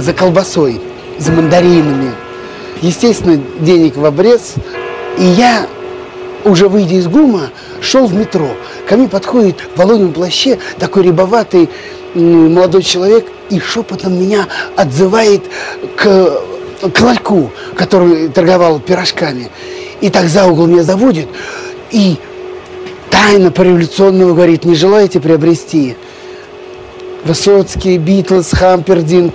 за колбасой, за мандаринами. Естественно, денег в обрез. И я, уже выйдя из ГУМа, шел в метро. Ко мне подходит в воловьем плаще такой рябоватый молодой человек и шепотом меня отзывает к, к ларьку, который торговал пирожками. И так за угол меня заводит и тайно по-революционному говорит, не желаете приобрести? Высоцкий, Битлз, Хампердинг.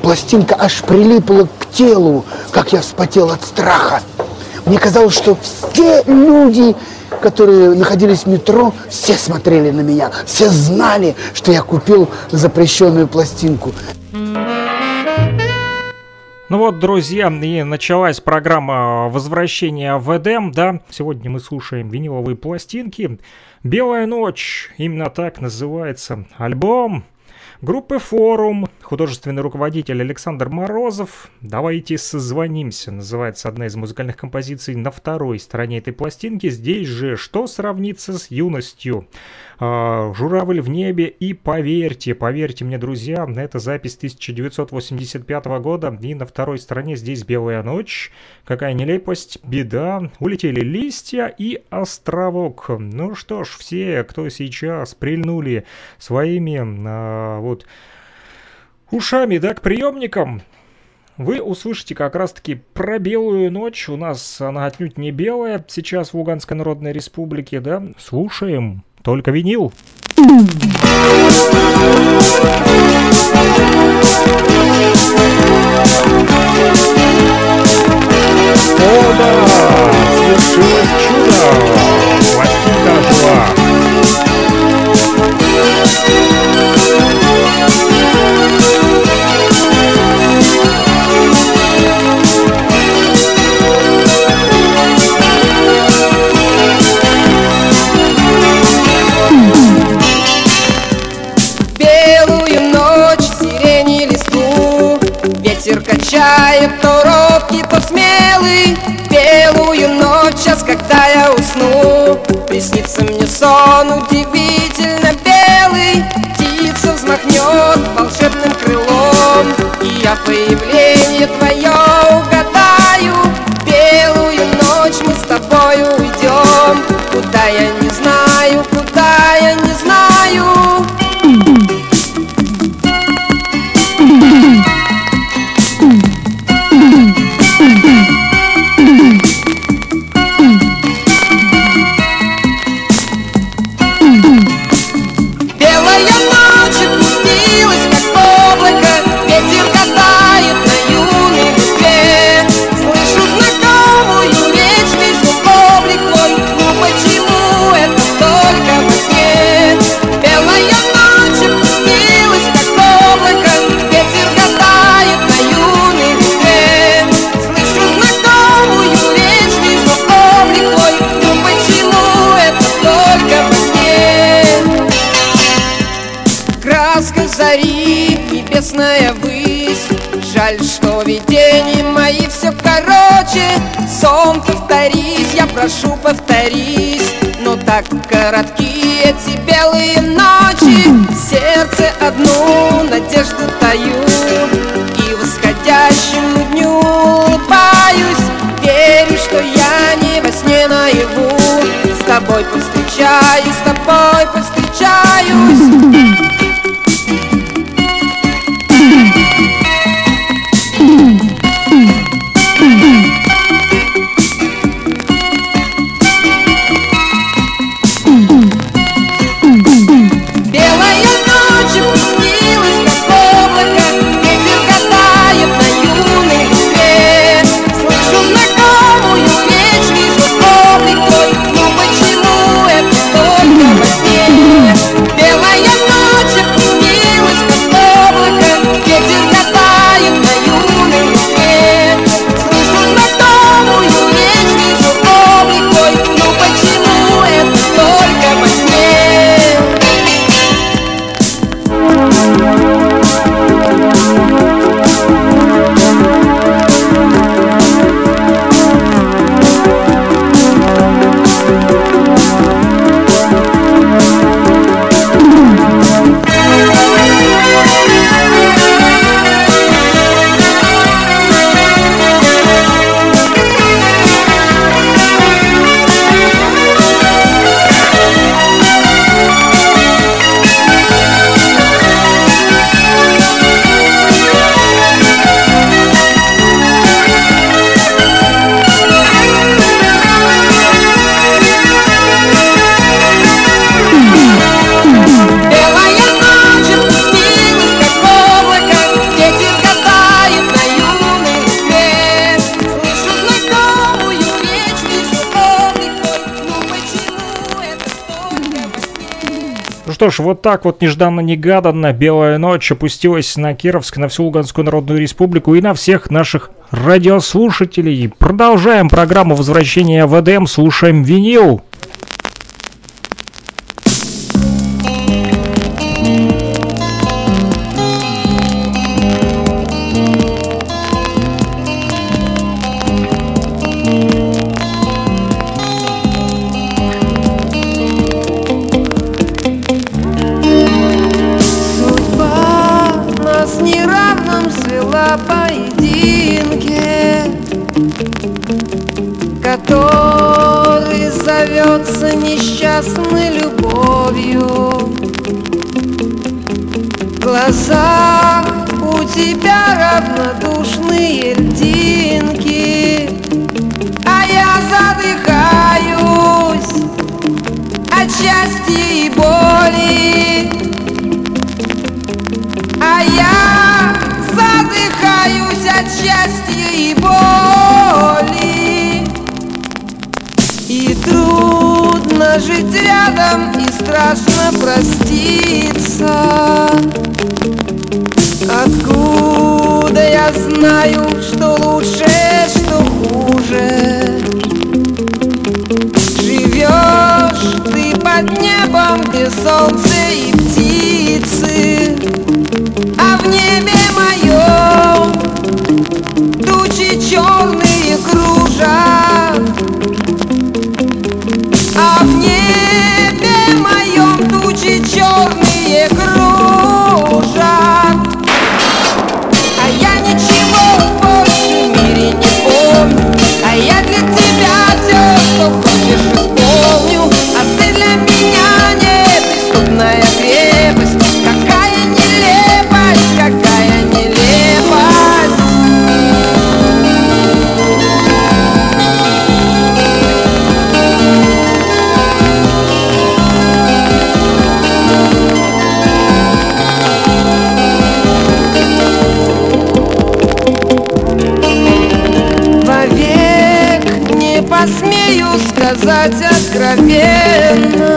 пластинка аж прилипла к телу, как я вспотел от страха. Мне казалось, что все люди, которые находились в метро, все смотрели на меня, все знали, что я купил запрещенную пластинку. Ну вот, друзья, и началась программа возвращения в Эдем, да. Сегодня мы слушаем виниловые пластинки. «Белая ночь», именно так называется альбом группы «Форум», художественный руководитель Александр Морозов. «Давайте созвонимся» называется одна из музыкальных композиций на второй стороне этой пластинки. Здесь же «Что сравнится с юностью?» А, «Журавль в небе» и «Поверьте». Поверьте мне, друзья, это запись 1985 года. И на второй стороне здесь «Белая ночь». Какая нелепость, беда, улетели листья и островок. Ну что ж, все, кто сейчас прильнули своими а, вот ушами, да, к приемникам, вы услышите как раз-таки про белую ночь. У нас она отнюдь не белая сейчас в Луганской Народной Республике, да? Слушаем. Только винил. О да, свершилось чудо! Пластинка жила. Качает то робкий, то смелый Белую ночь, сейчас, когда я усну. Приснится мне сон удивительно белый Птица взмахнет волшебным крылом. И я появление твое угадаю Белую ночь мы с тобою уйдем. Куда я не короткие эти белые ночи Сердце одну надежду таю И восходящему дню улыбаюсь Верю, что я не во сне наяву. С тобой повстречаюсь, с тобой повстречаюсь что ж, вот так вот нежданно-негаданно белая ночь опустилась на Кировск, на всю Луганскую Народную Республику и на всех наших радиослушателей. Продолжаем программу возвращения в Эдем, слушаем винил. боли И трудно жить рядом И страшно проститься. Откуда я знаю, что лучше, что хуже? Живешь ты под небом, где солнце и птицы А в небе shine. сказать откровенно.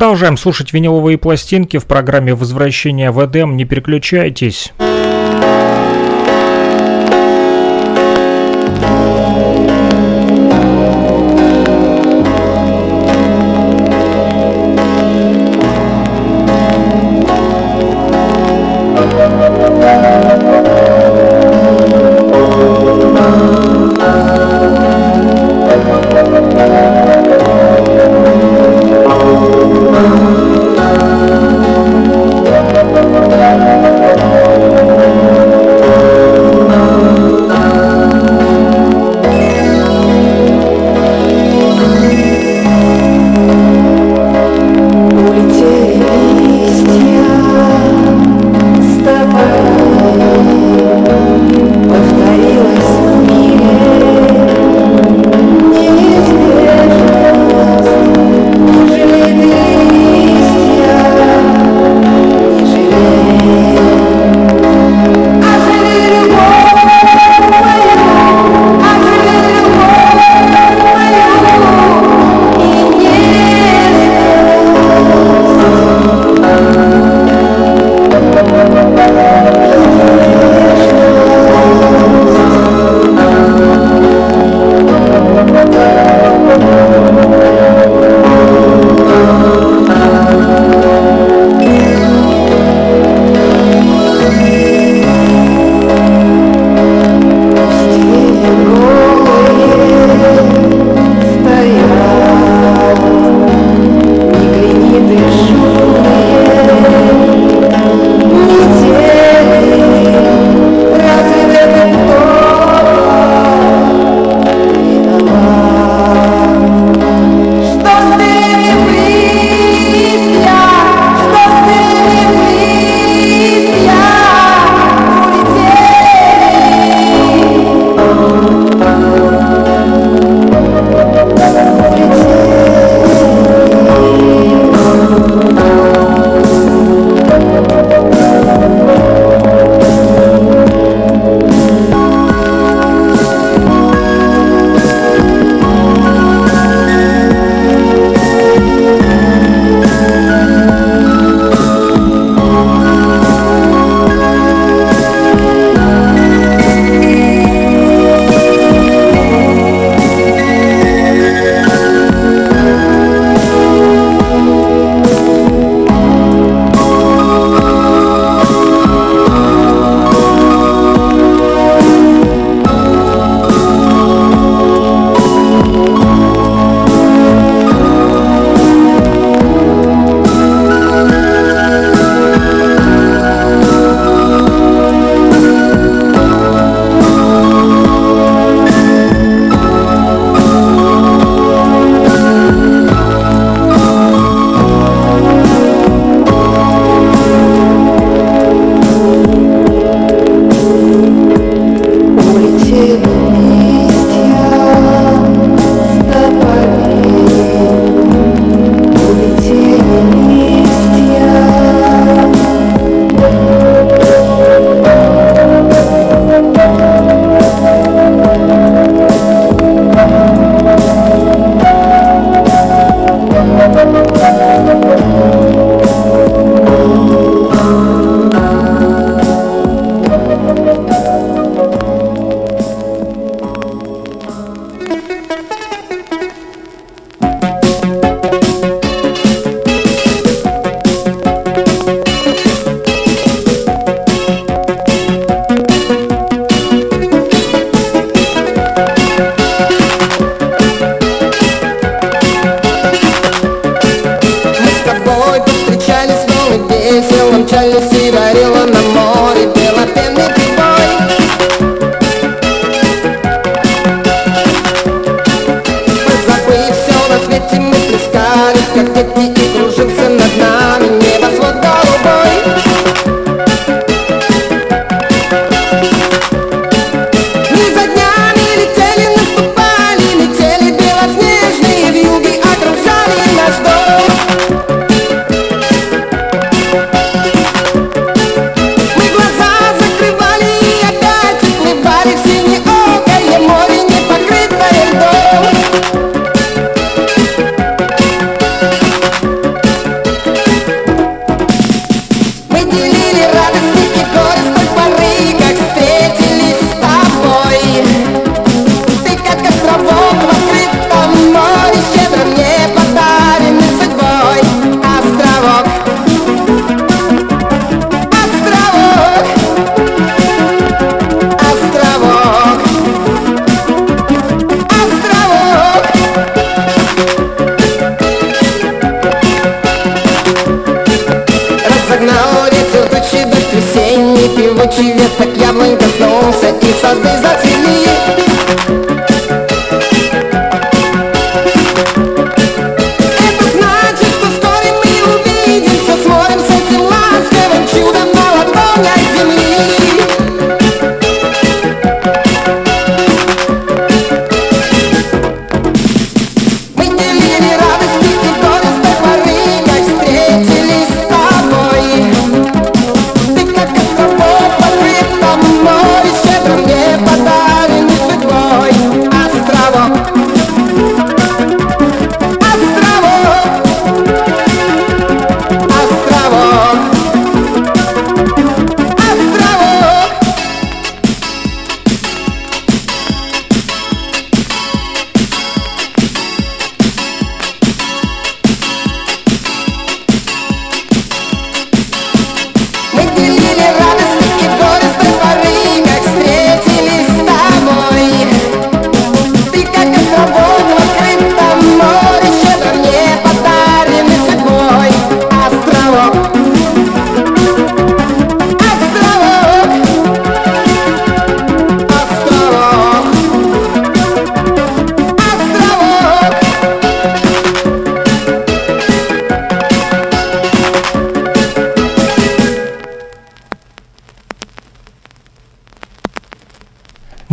Продолжаем слушать виниловые пластинки в программе «Возвращение в Эдем». Не переключайтесь.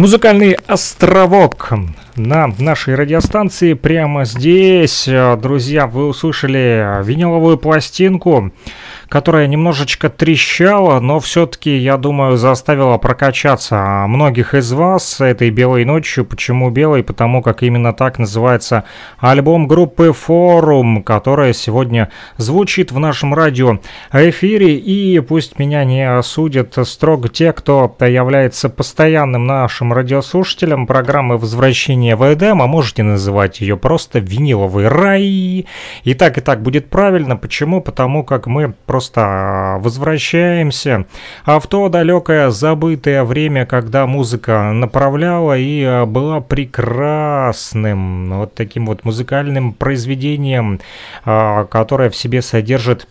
Музыкальный островок на нашей радиостанции прямо здесь. Друзья, вы услышали виниловую пластинку, которая немножечко трещала, но все-таки, я думаю, заставила прокачаться многих из вас этой белой ночью. Почему белой? Потому как именно так называется альбом группы Форум, которая сегодня звучит в нашем радио эфире. И пусть меня не осудят строго те, кто является постоянным нашим радиослушателем программы «Возвращение в Эдем», а можете называть ее просто «Виниловый рай». И так, и так будет правильно. Почему? Потому как мы просто а, возвращаемся. А в то далекое забытое время, когда музыка направляла и а, была прекрасным вот таким вот музыкальным произведением, которое в себе содержит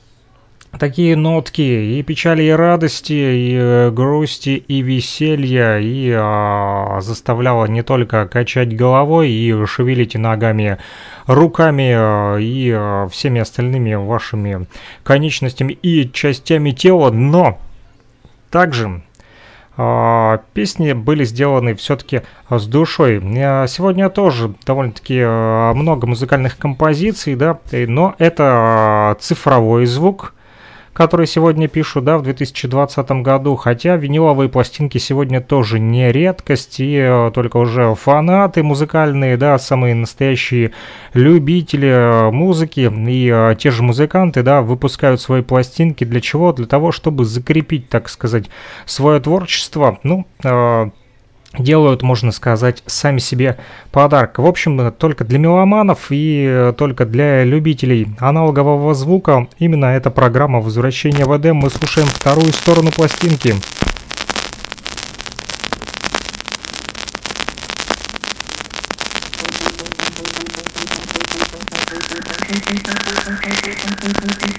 такие нотки и печали, и радости, и э, грусти, и веселья, и а, заставляла не только качать головой и шевелить ногами, руками а, и а, всеми остальными вашими конечностями и частями тела, но также а, песни были сделаны все-таки с душой. А, Сегодня тоже довольно-таки а, много музыкальных композиций, да, но это а, цифровой звук, который сегодня пишу, да, в 2020 году, хотя виниловые пластинки сегодня тоже не редкость, и э, только уже фанаты музыкальные, да, самые настоящие любители э, музыки и э, те же музыканты, да, выпускают свои пластинки для чего? Для того, чтобы закрепить, так сказать, свое творчество, ну, делают, можно сказать, сами себе подарок. В общем, только для меломанов и э, только для любителей аналогового звука именно эта программа «Возвращение в Эдем». Мы слушаем вторую сторону пластинки. С вами,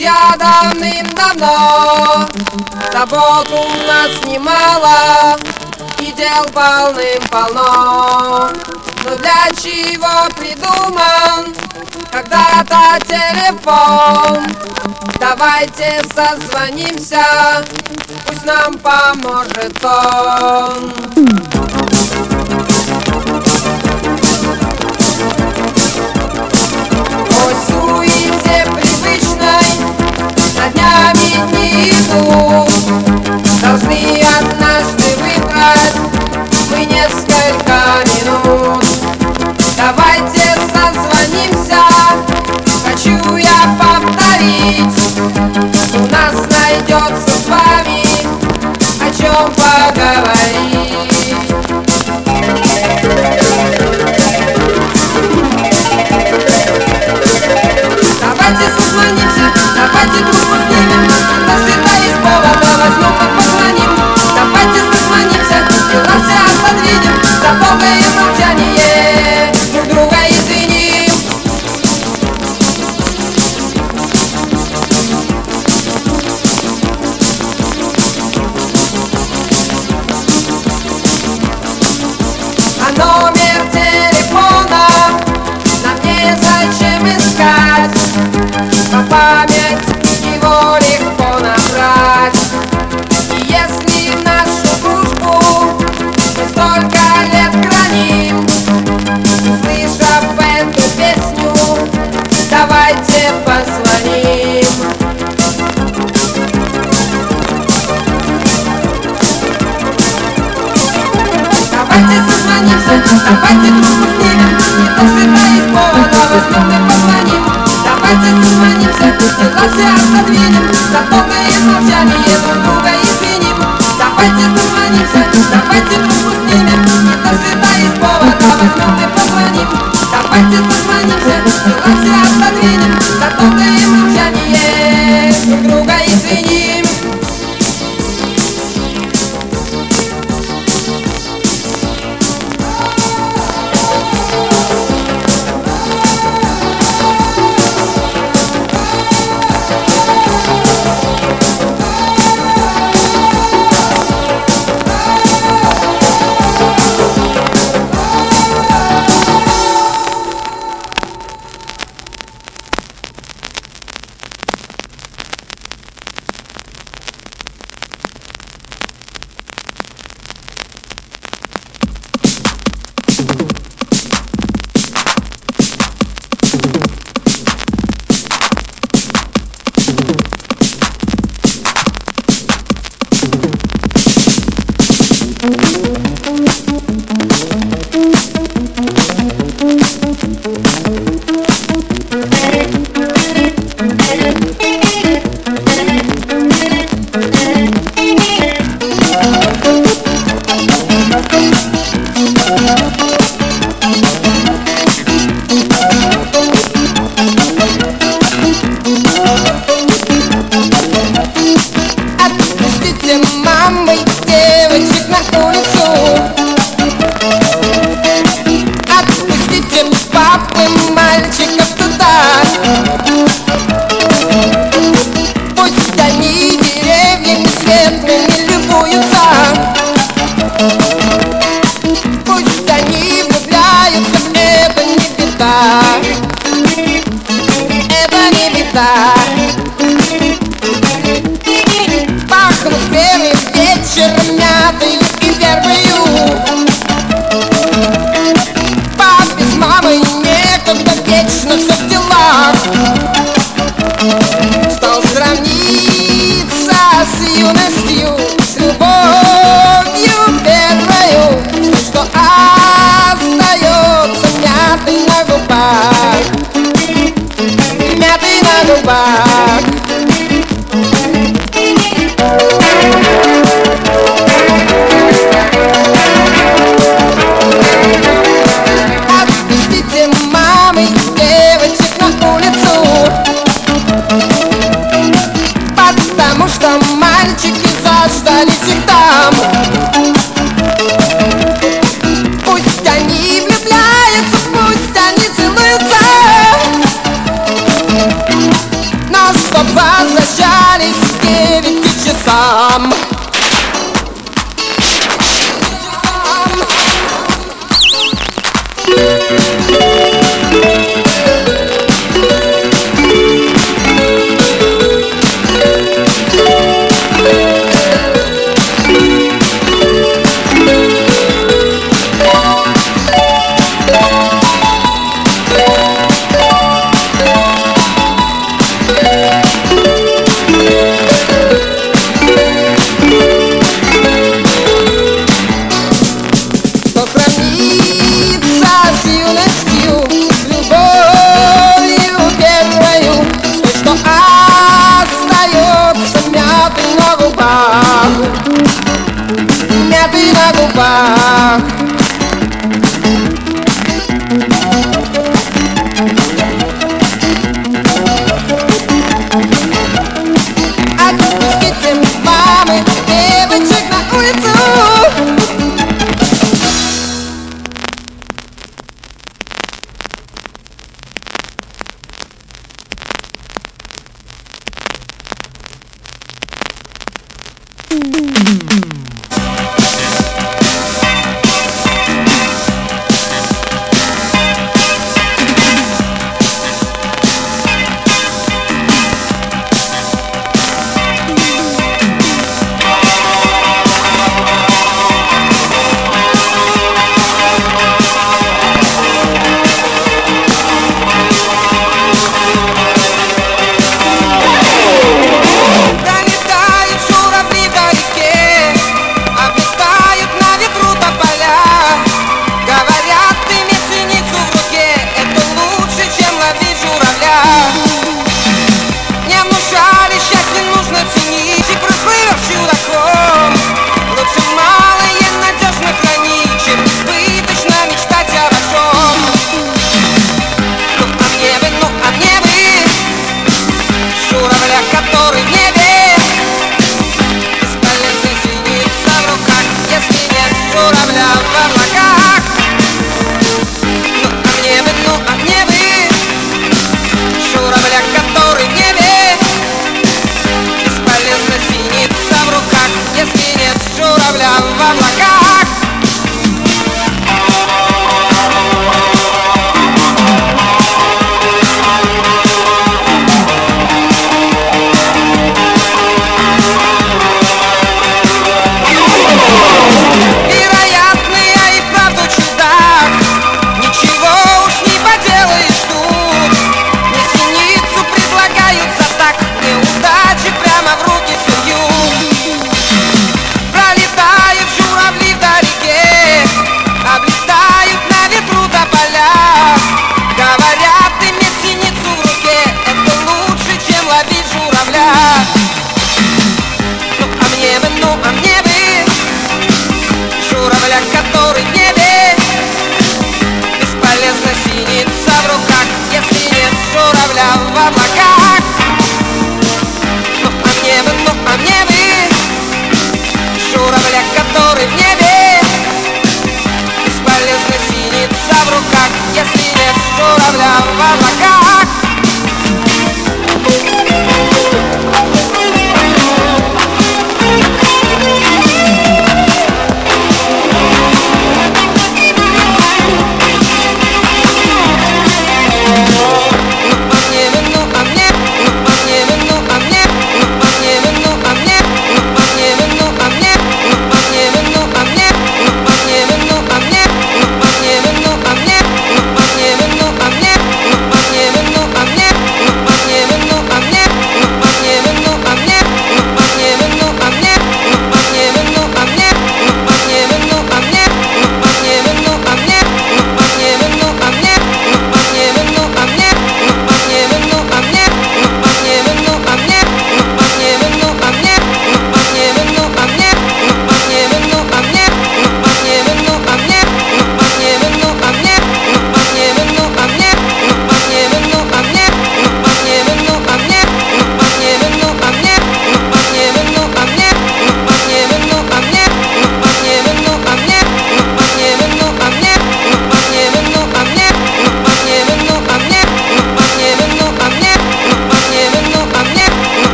друзья, давным-давно. Забот у нас немало, и дел полным-полно. Но для чего придуман когда-то телефон? Давайте созвонимся, пусть нам поможет он. О суете привычной на днями дни идут Должны однажды несколько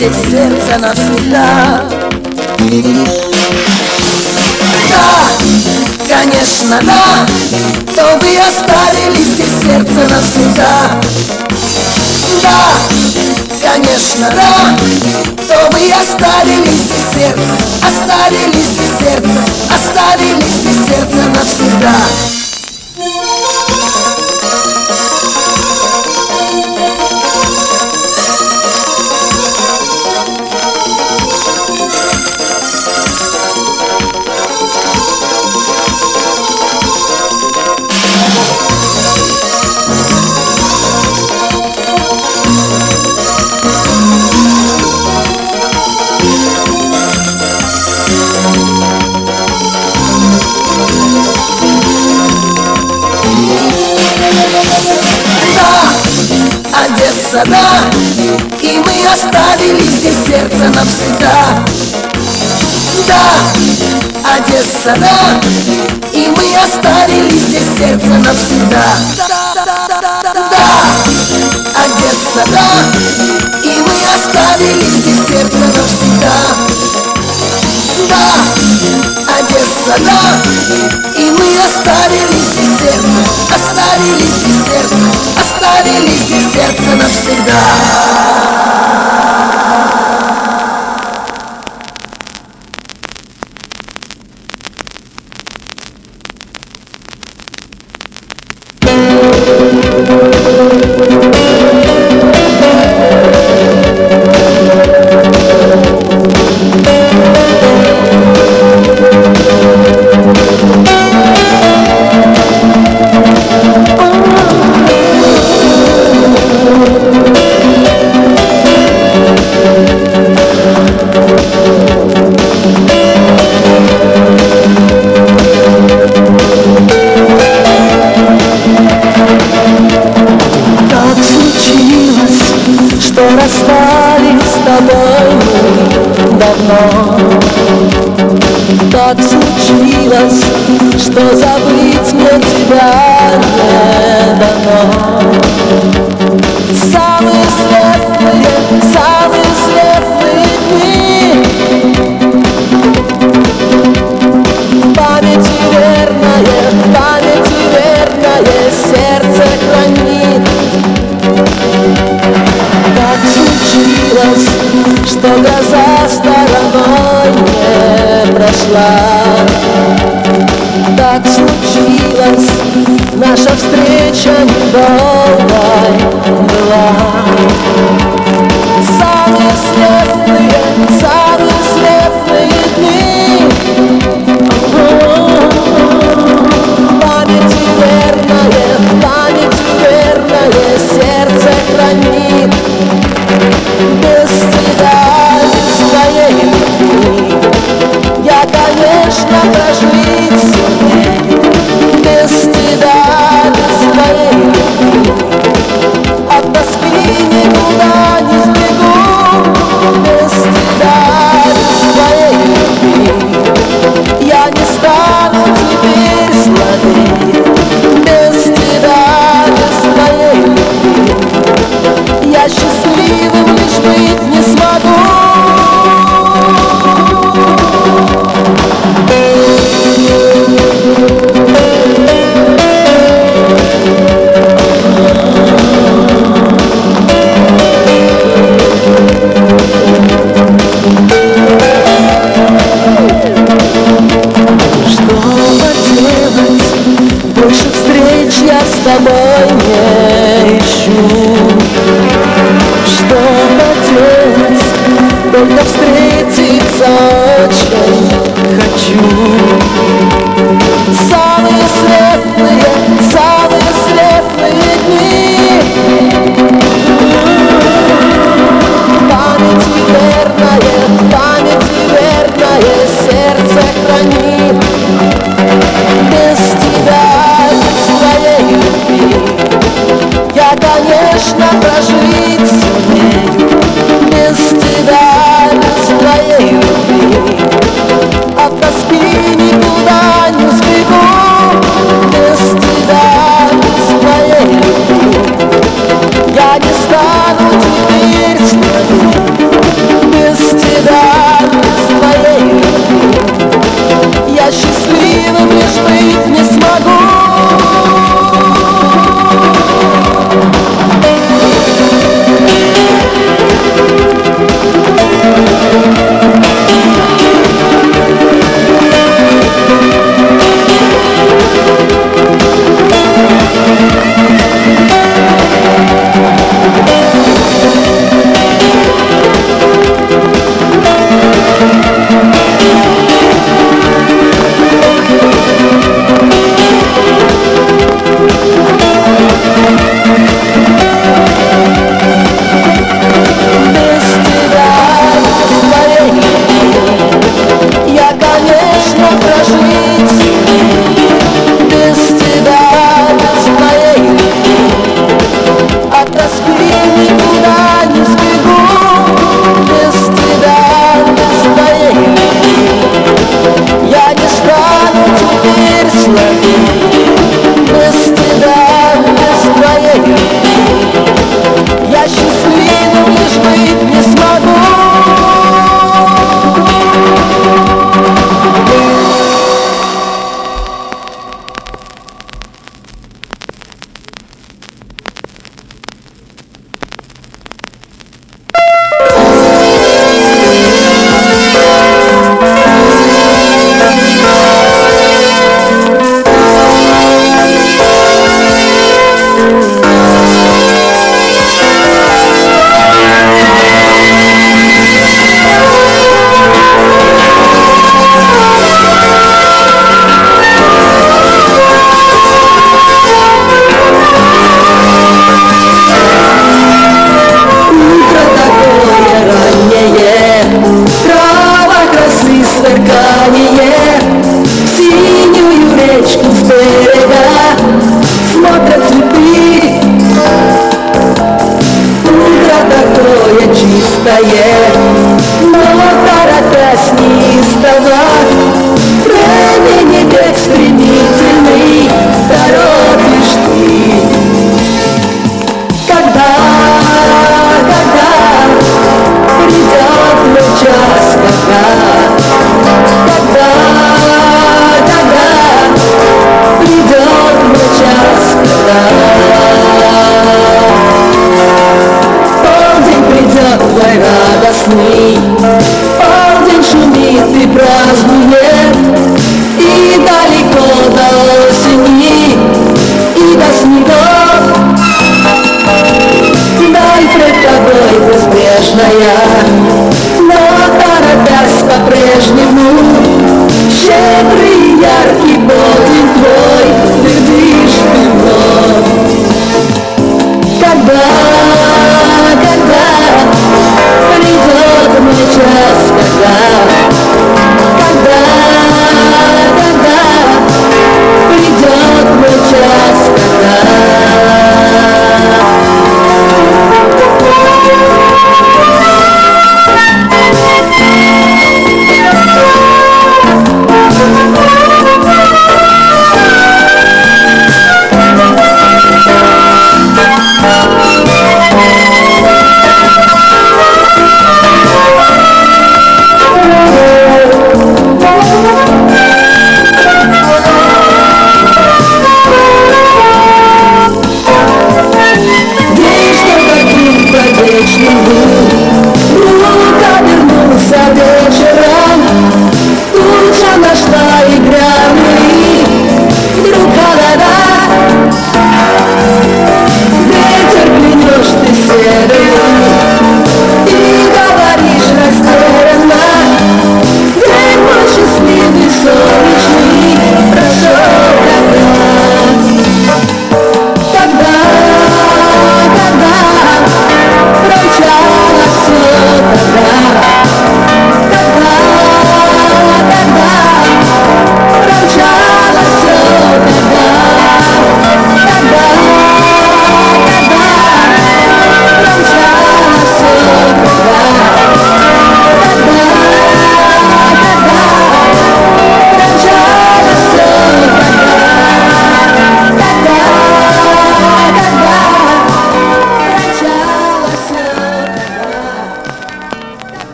здесь сердце навсегда Да, конечно, да. То вы оставили здесь сердце навсегда. Да, конечно, да. То вы оставили здесь сердце Оставили здесь сердце Оставили здесь сердце навсегда. года И мы оставили здесь сердце навсегда. Да, Одесса, да И мы оставили здесь сердце навсегда. Да, Одесса, да И мы оставили здесь сердце навсегда. Да, Одесса, да И мы оставили здесь сердце Оставили здесь сердце остались здесь сердце навсегда.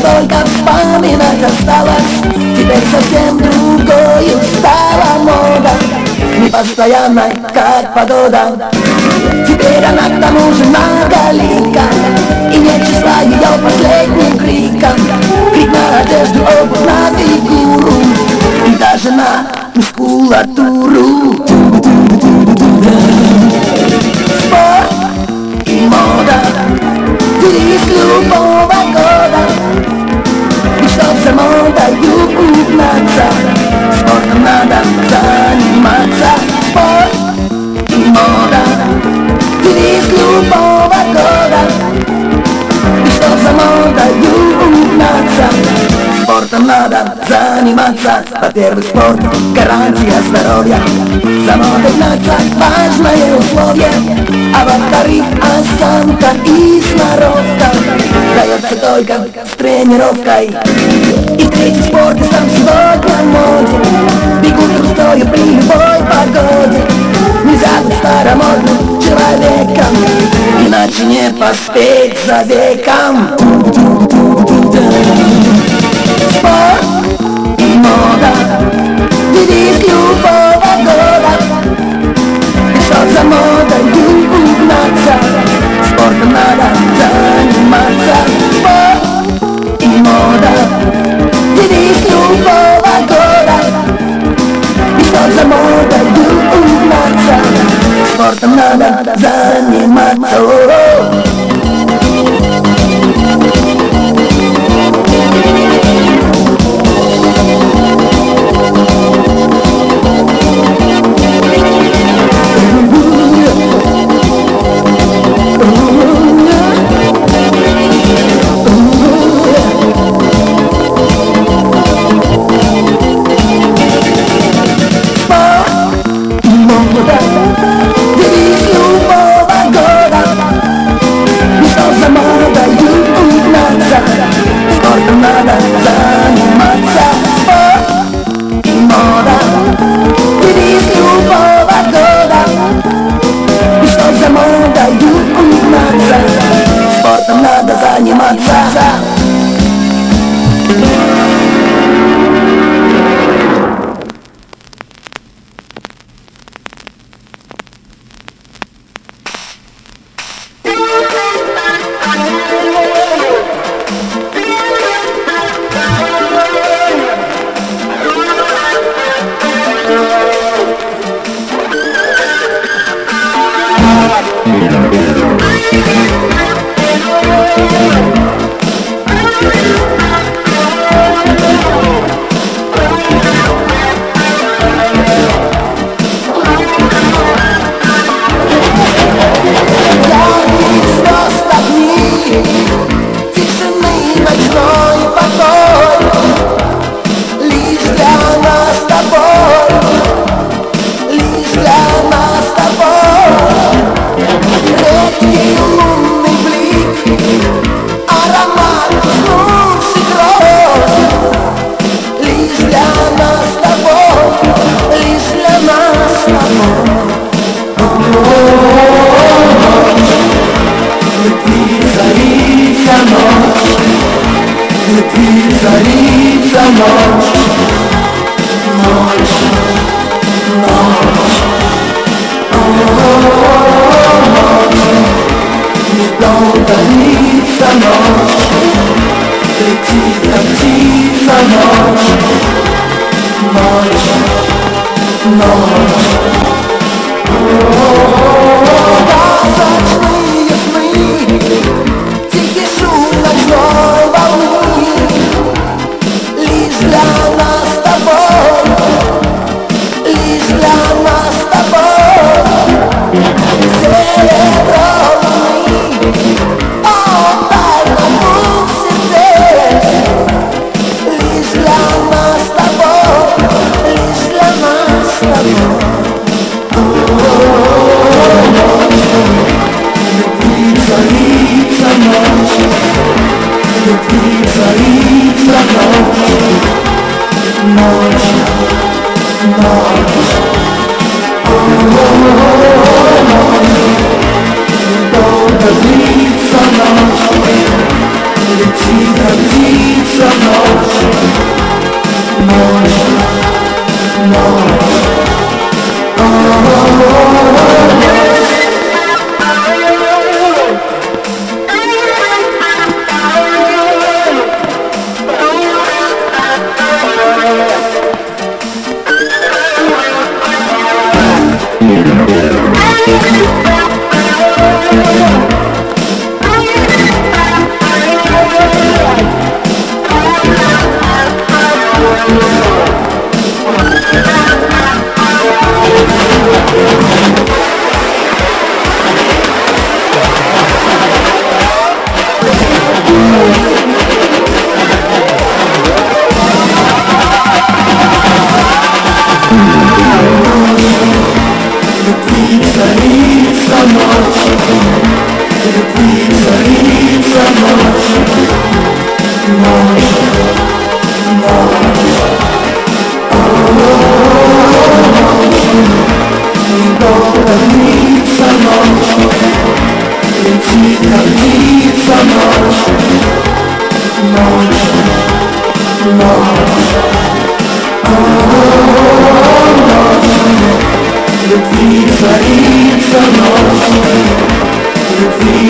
Только вспоминать осталось. Теперь совсем другою стала мода. Непостоянной, как погода Теперь она к тому же многолика. И нет числа ее последним криком. Крик на одежду, обувь на фигуру. И даже на мускулатуру. Спорт и мода. Девиз любого И чтоб за модою угнаться Спортом надо заниматься Спорт и мода Девиз любого года И чтоб за модою угнаться Спортом надо заниматься Во-первых, спорт – гарантия здоровья За модой гнаться – важное условие А во-вторых, осанка и сноровка Дается только с тренировкой. И третий спорт и сам сегодня в моде Бегут трусою при любой погоде. Нельзя быть старомодным человеком. Иначе не поспеть за веком. Спорт и мода. Девиз любого года. И чтоб за модой угнаться. Спортом надо Спортом надо заниматься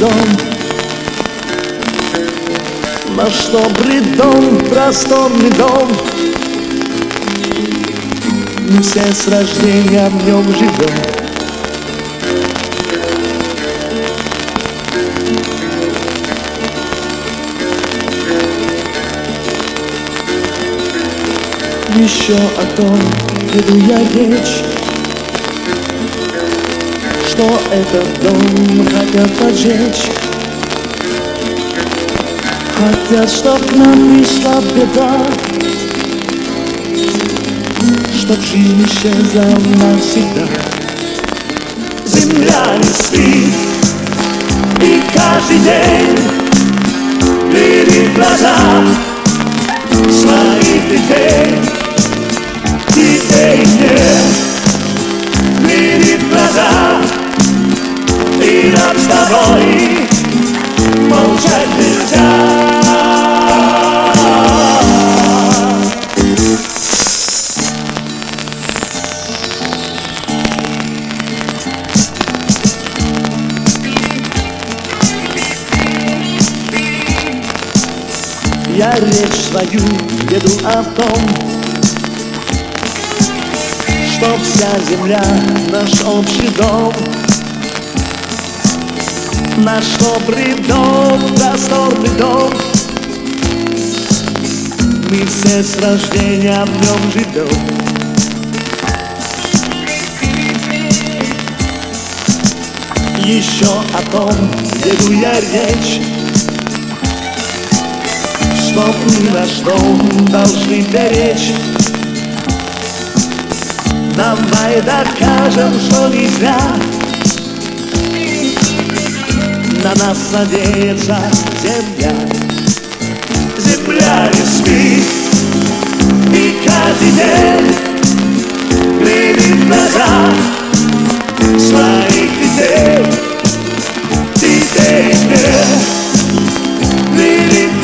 дом, наш добрый дом, просторный дом. Мы все с рождения в нем живем. Еще о том веду я речь, что этот дом хотят поджечь. Хотят, чтоб нам пришла беда, Чтоб жизнь исчезла навсегда. Земля не спит, и каждый день перед глаза своих детей, детей нет, перед глаза, и с тобой молчать нельзя. Я речь свою веду о том, что вся земля наш общий дом, наш добрый дом, просторный дом. Мы все с рождения в нем живем. Еще о том веду я речь, что мы наш дом должны беречь. Давай докажем, что нельзя На нас надеется земля. Земля не спит И каждый день Глядит в глаза Своих детей. Детей нет Глядит в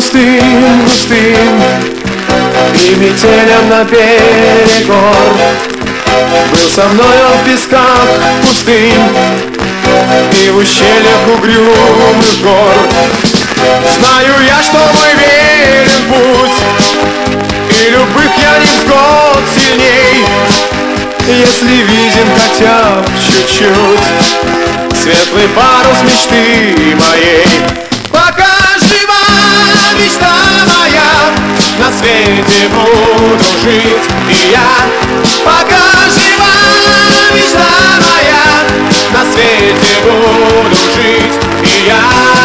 пустым, пустым И метелям на перегор Был со мною в песках пустым И в ущельях угрюмых гор. Знаю я, что мой верен путь. И любых я не невзгод сильней. Если виден хотя бы чуть-чуть. Светлый парус мечты моей. на свете буду жить. И я, пока жива мечта моя, на свете буду жить. И я,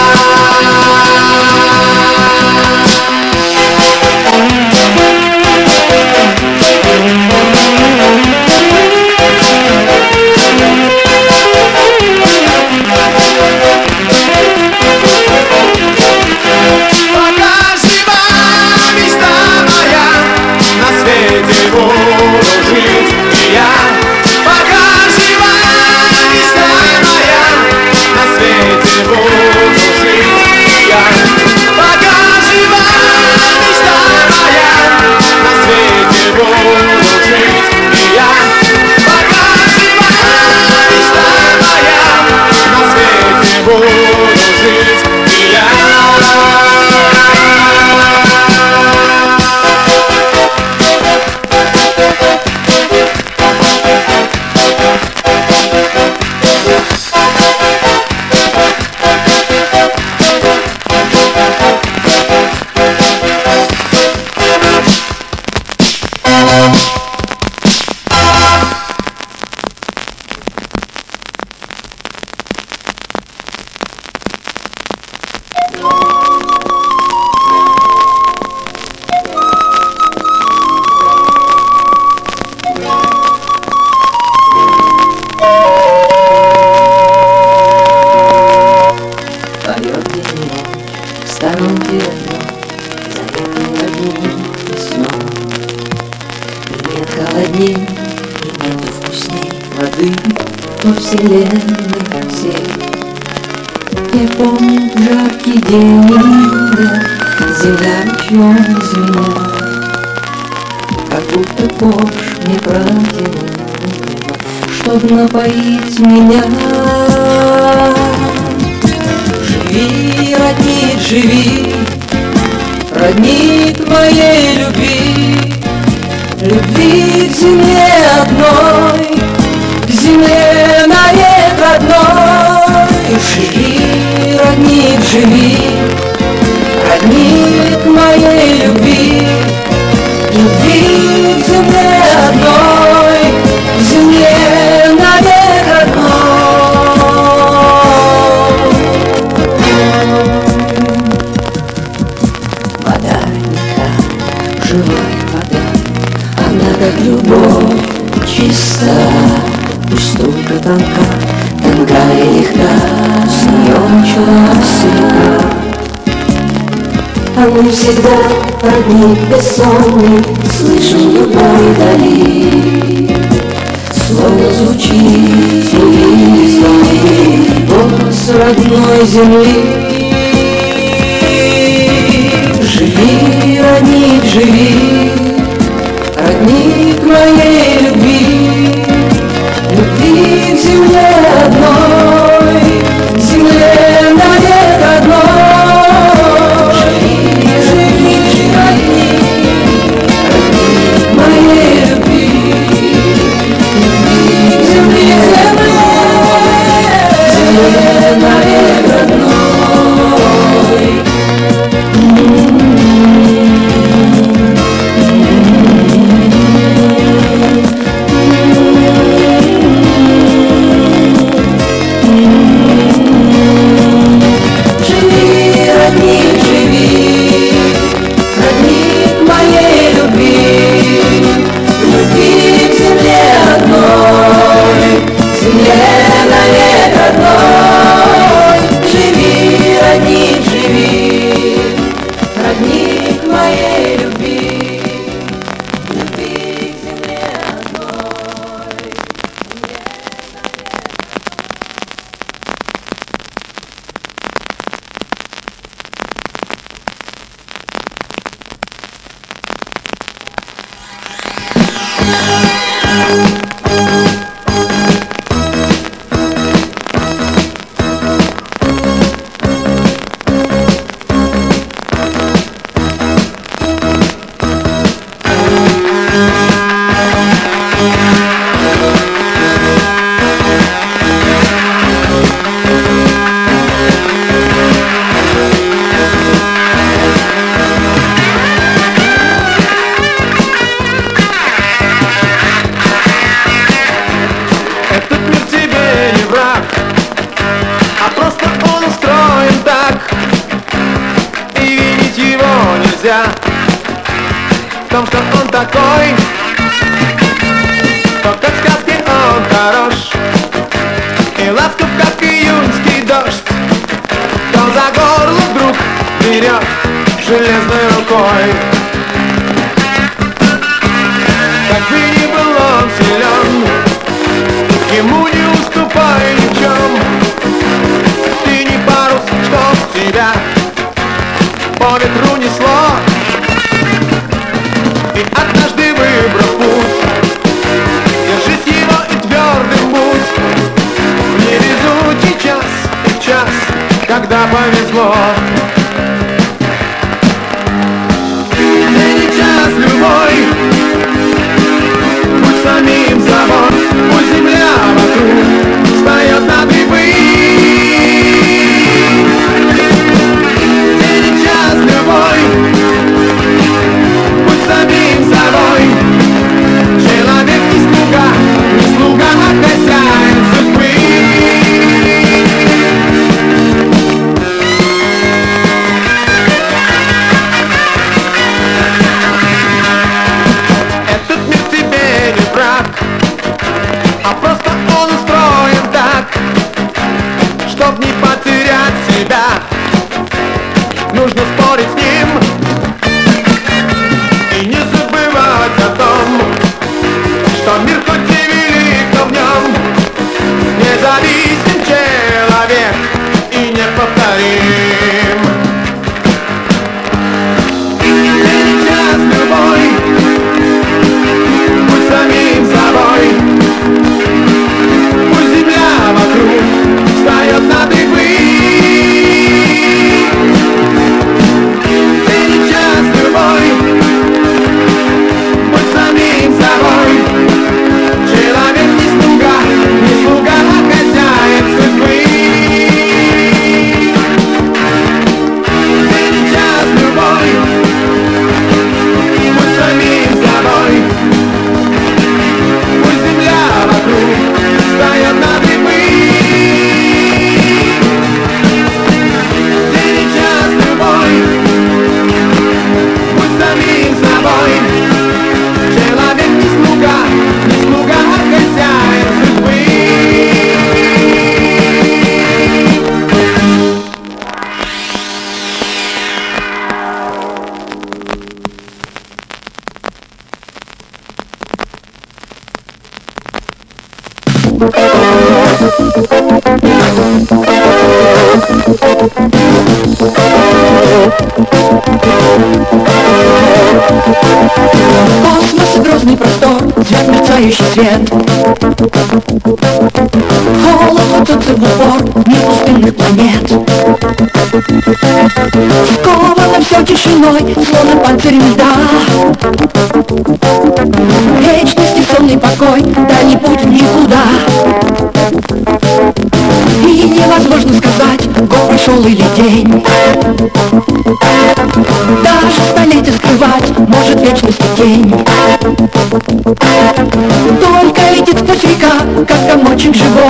комочек живой.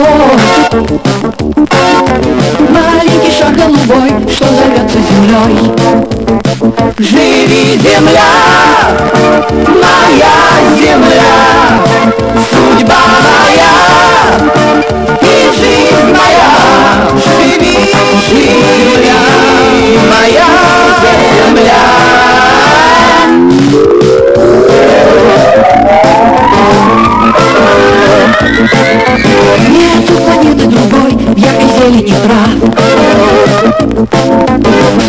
Маленький шаг голубой, что зовется землей. Живи, земля, моя земля, судьба моя и жизнь моя. Живи, земля, Нету планеты другой, в яркой зелени трав.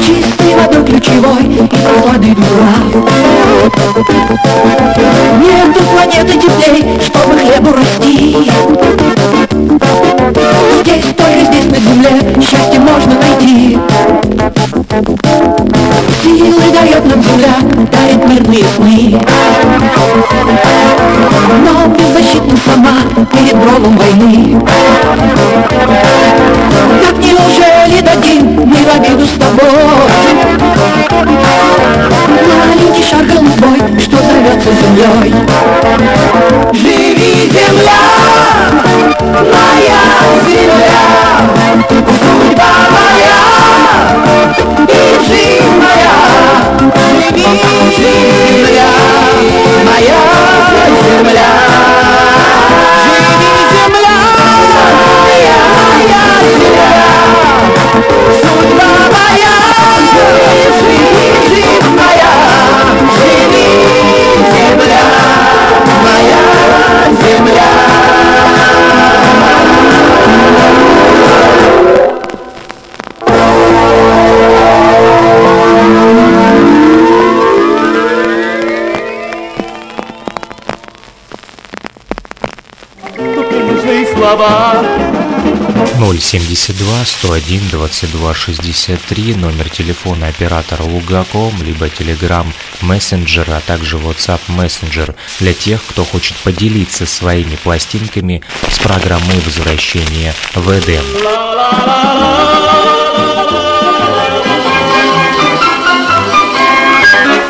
Чистой водой ключевой и прохладой дурав. Нету планеты теплей, чтобы хлебу расти. Здесь, только здесь на земле, счастье можно найти. Силы дает нам земля, дарит мирные сны Но беззащитна сама перед громом войны. Так неужели дадим мы в обиду с тобой? Маленький шар голубой, что зовется землей. Живи, земля, моя земля Судьба моя и жизнь моя земля, моя земля 072 101 22 63, номер телефона оператора Лугаком, либо Telegram Messenger, а также WhatsApp Messenger для тех, кто хочет поделиться своими пластинками с программой возвращения в Эдем.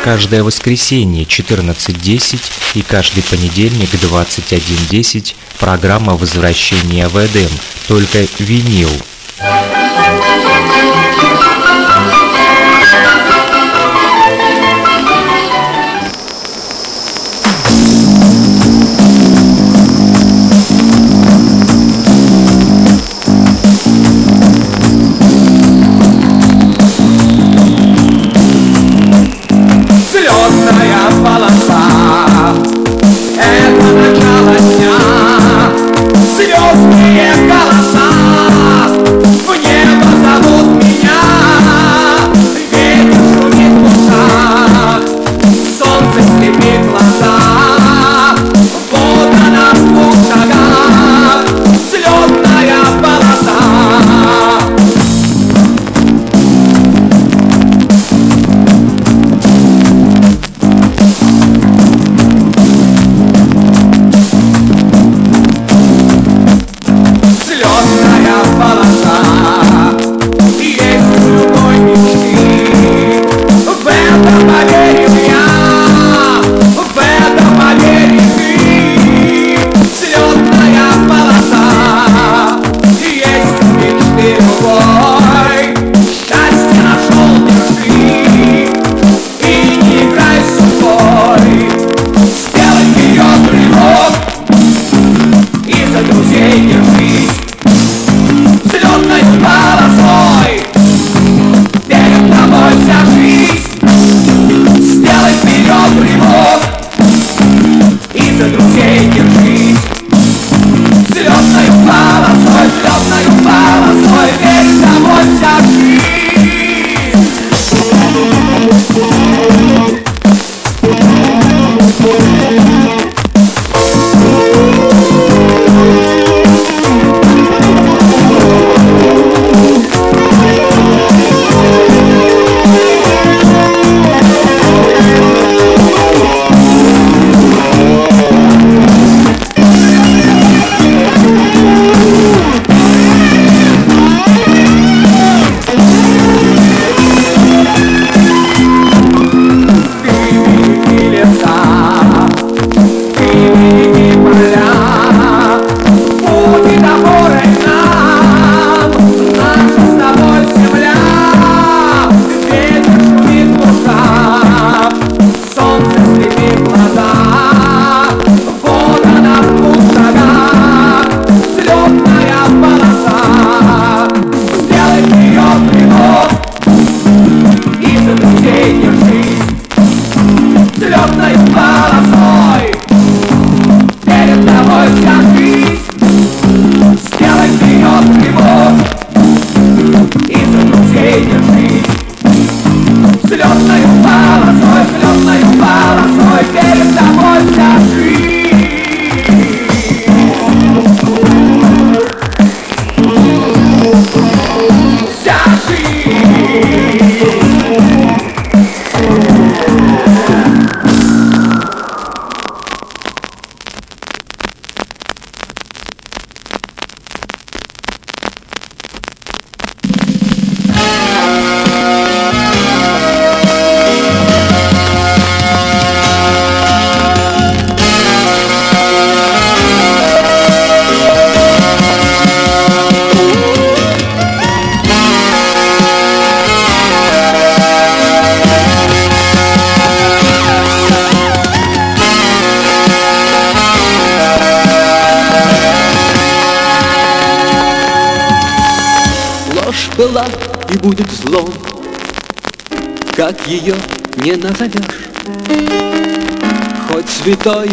Каждое воскресенье 14.10 и каждый понедельник 21.10 программа возвращения в Эдем, только винил.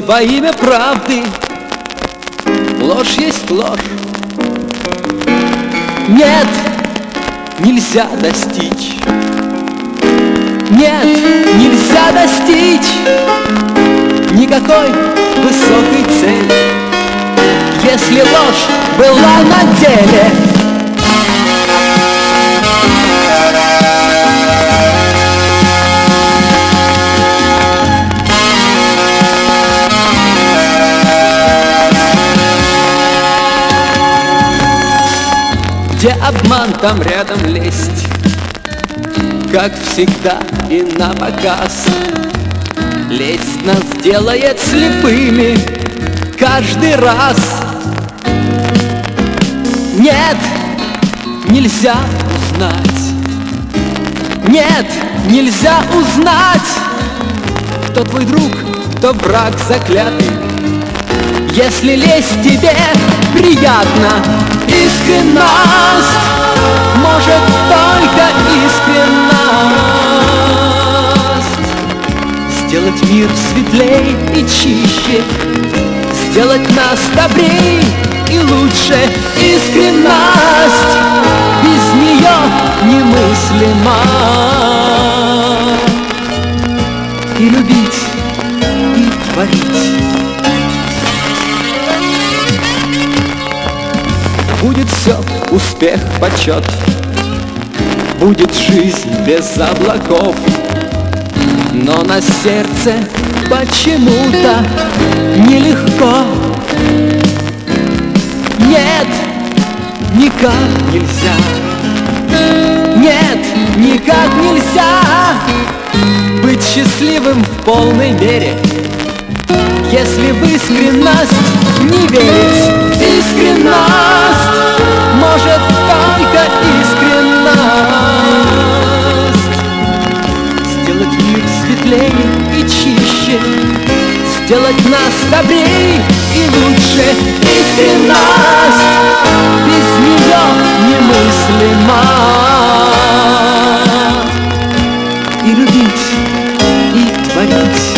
Во имя правды, ложь есть ложь. Нет, нельзя достичь. Нет, нельзя достичь никакой высокой цели, если ложь была на деле. Где обман, там рядом лезть Как всегда и на показ. Лезть нас делает слепыми Каждый раз. Нет, нельзя узнать. Нет, нельзя узнать Кто твой друг, кто враг заклятый. Если лезть тебе приятно Искренность может только искренность. Сделать мир светлей и чище. Сделать нас добрей и лучше. Искренность. Без нее немыслима И любить, и творить успех, почет. Будет жизнь без облаков. Но на сердце почему-то нелегко. Нет, никак нельзя. Нет, никак нельзя Быть счастливым в полной мере. Если в искренность не верить Искренность может только искренность. Сделать мир светлее и чище. Сделать нас добрее и лучше. Искренность. Без нее немыслима И любить, и творить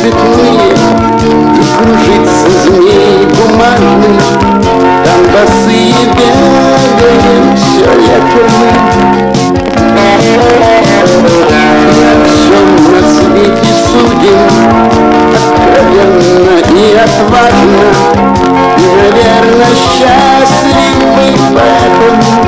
цветные И кружится змей бумажный Там босые бегаем все лето мы Все на свете судим Откровенно и отважно. И, наверное, счастливы поэтому